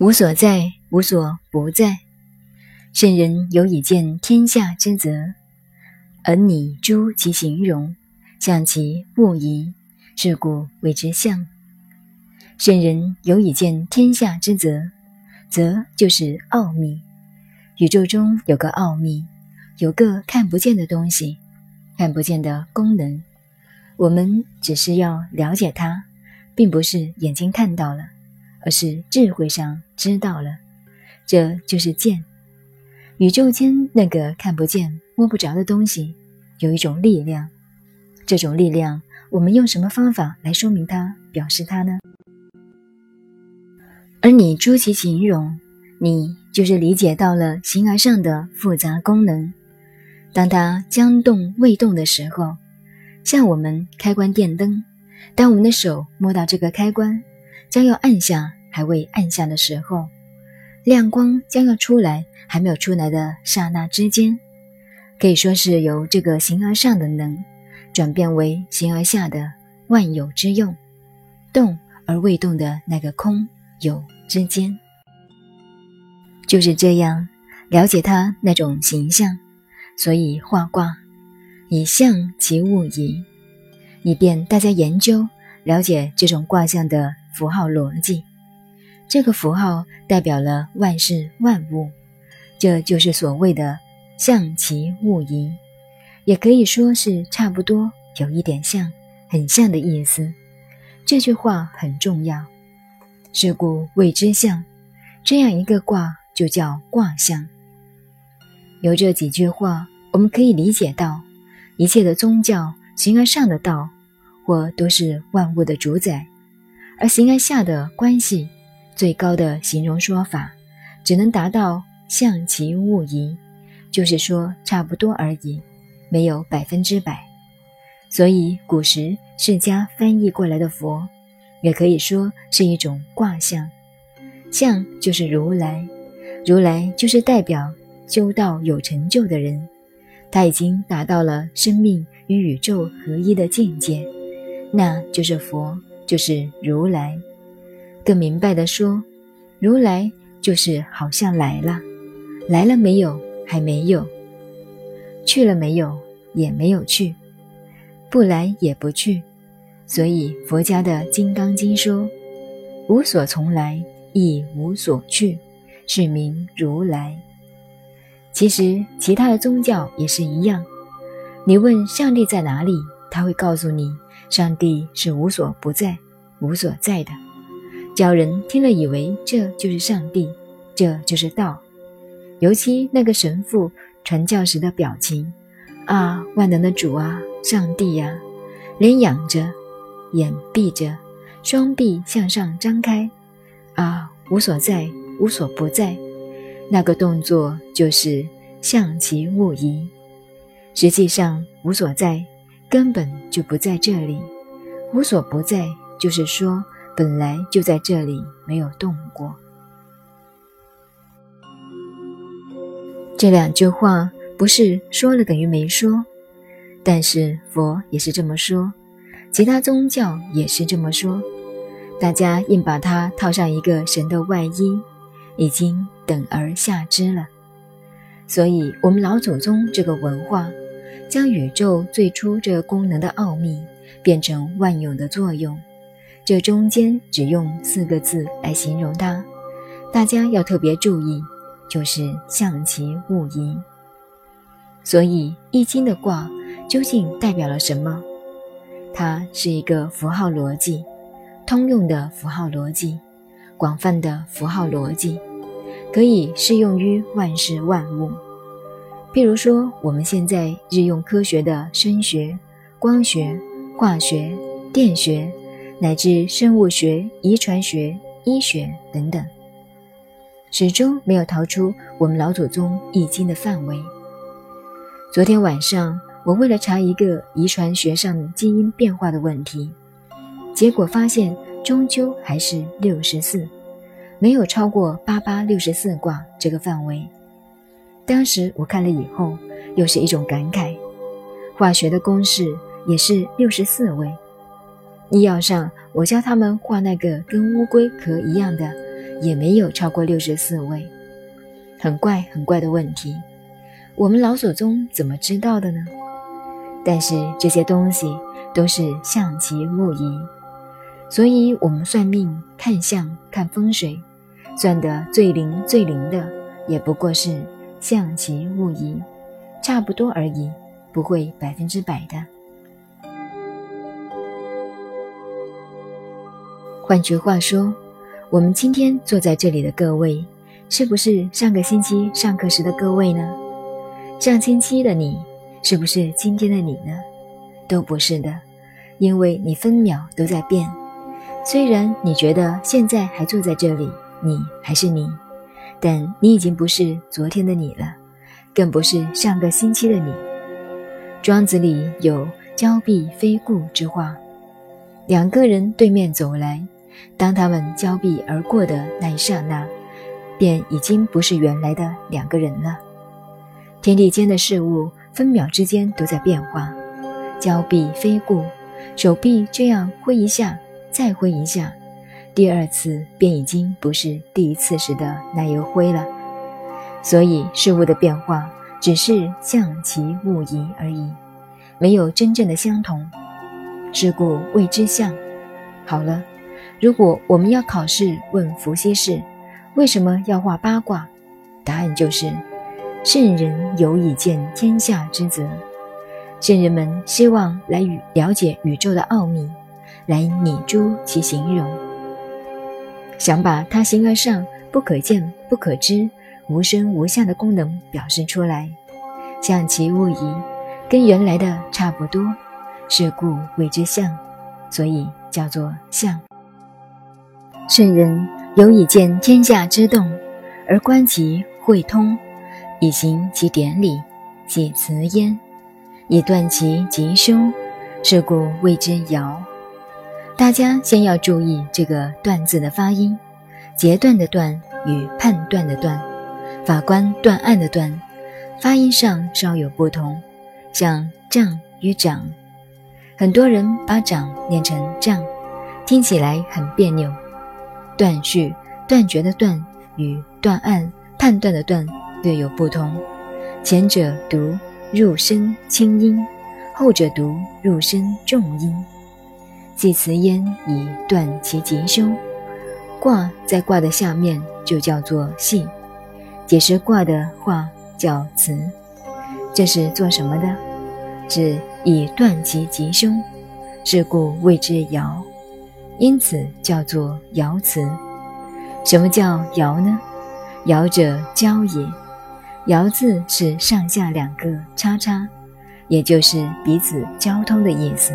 无所在，无所不在。圣人有以见天下之则，而拟诸其形容，象其物宜，是故谓之象。圣人有以见天下之则，则就是奥秘。宇宙中有个奥秘，有个看不见的东西，看不见的功能。我们只是要了解它，并不是眼睛看到了，而是智慧上知道了。这就是见。宇宙间那个看不见、摸不着的东西，有一种力量。这种力量，我们用什么方法来说明它、表示它呢？而你诸其形容，你就是理解到了形而上的复杂功能。当它将动未动的时候，像我们开关电灯，当我们的手摸到这个开关，将要按下还未按下的时候，亮光将要出来还没有出来的刹那之间，可以说是由这个形而上的能，转变为形而下的万有之用，动而未动的那个空。有之间，就是这样了解它那种形象，所以画卦以象其物宜，以便大家研究了解这种卦象的符号逻辑。这个符号代表了万事万物，这就是所谓的象其物宜，也可以说是差不多有一点像，很像的意思。这句话很重要。是故谓之象，这样一个卦就叫卦象。由这几句话，我们可以理解到，一切的宗教形而上的道，或都是万物的主宰；而形而下的关系，最高的形容说法，只能达到象其物矣，就是说差不多而已，没有百分之百。所以古时释迦翻译过来的佛。也可以说是一种卦象，象就是如来，如来就是代表修道有成就的人，他已经达到了生命与宇宙合一的境界，那就是佛，就是如来。更明白的说，如来就是好像来了，来了没有？还没有。去了没有？也没有去，不来也不去。所以佛家的《金刚经》说：“无所从来，亦无所去，是名如来。”其实其他的宗教也是一样。你问上帝在哪里，他会告诉你，上帝是无所不在、无所在的。教人听了以为这就是上帝，这就是道。尤其那个神父传教时的表情啊，万能的主啊，上帝呀，脸仰着。眼闭着，双臂向上张开，啊，无所在，无所不在，那个动作就是象其物移。实际上，无所在根本就不在这里，无所不在就是说本来就在这里，没有动过。这两句话不是说了等于没说，但是佛也是这么说。其他宗教也是这么说，大家硬把它套上一个神的外衣，已经等而下之了。所以，我们老祖宗这个文化，将宇宙最初这功能的奥秘变成万有的作用，这中间只用四个字来形容它，大家要特别注意，就是象其物宜。所以，《易经》的卦究竟代表了什么？它是一个符号逻辑，通用的符号逻辑，广泛的符号逻辑，可以适用于万事万物。譬如说，我们现在日用科学的声学、光学、化学、电学，乃至生物学、遗传学、医学等等，始终没有逃出我们老祖宗《易经》的范围。昨天晚上。我为了查一个遗传学上基因变化的问题，结果发现终究还是六十四，没有超过八八六十四卦这个范围。当时我看了以后，又是一种感慨：化学的公式也是六十四位。医药上，我教他们画那个跟乌龟壳一样的，也没有超过六十四位。很怪很怪的问题，我们老祖宗怎么知道的呢？但是这些东西都是象棋物疑，所以我们算命、看相、看风水，算得最灵最灵的，也不过是象棋物疑，差不多而已，不会百分之百的。换句话说，我们今天坐在这里的各位。是不是上个星期上课时的各位呢？上星期的你是不是今天的你呢？都不是的，因为你分秒都在变。虽然你觉得现在还坐在这里，你还是你，但你已经不是昨天的你了，更不是上个星期的你。庄子里有“交臂非故”之话，两个人对面走来，当他们交臂而过的那一刹那。便已经不是原来的两个人了。天地间的事物分秒之间都在变化，交臂飞过，手臂这样挥一下，再挥一下，第二次便已经不是第一次时的那油挥了。所以事物的变化只是象棋物移而已，没有真正的相同。是故谓之象。好了，如果我们要考试问伏羲氏。为什么要画八卦？答案就是：圣人有以见天下之责。圣人们希望来与了解宇宙的奥秘，来拟诸其形容，想把它形而上、不可见、不可知、无声无相的功能表示出来。象其物移，跟原来的差不多，是故谓之象，所以叫做象。圣人。有以见天下之动，而观其会通，以行其典礼，即辞焉；以断其吉凶，是故谓之爻。大家先要注意这个“断”字的发音，截断的“断”与判断的“断”，法官断案的“断”，发音上稍有不同，像“杖”与“掌”，很多人把“掌”念成“杖”，听起来很别扭。断续、断绝的断与断案、判断的断略有不同，前者读入声轻音，后者读入声重音。祭辞焉以断其吉凶。卦在卦的下面就叫做系，解释卦的话叫辞。这是做什么的？是以断其吉凶，是故谓之爻。因此叫做爻辞。什么叫爻呢？爻者交也。爻字是上下两个叉叉，也就是彼此交通的意思。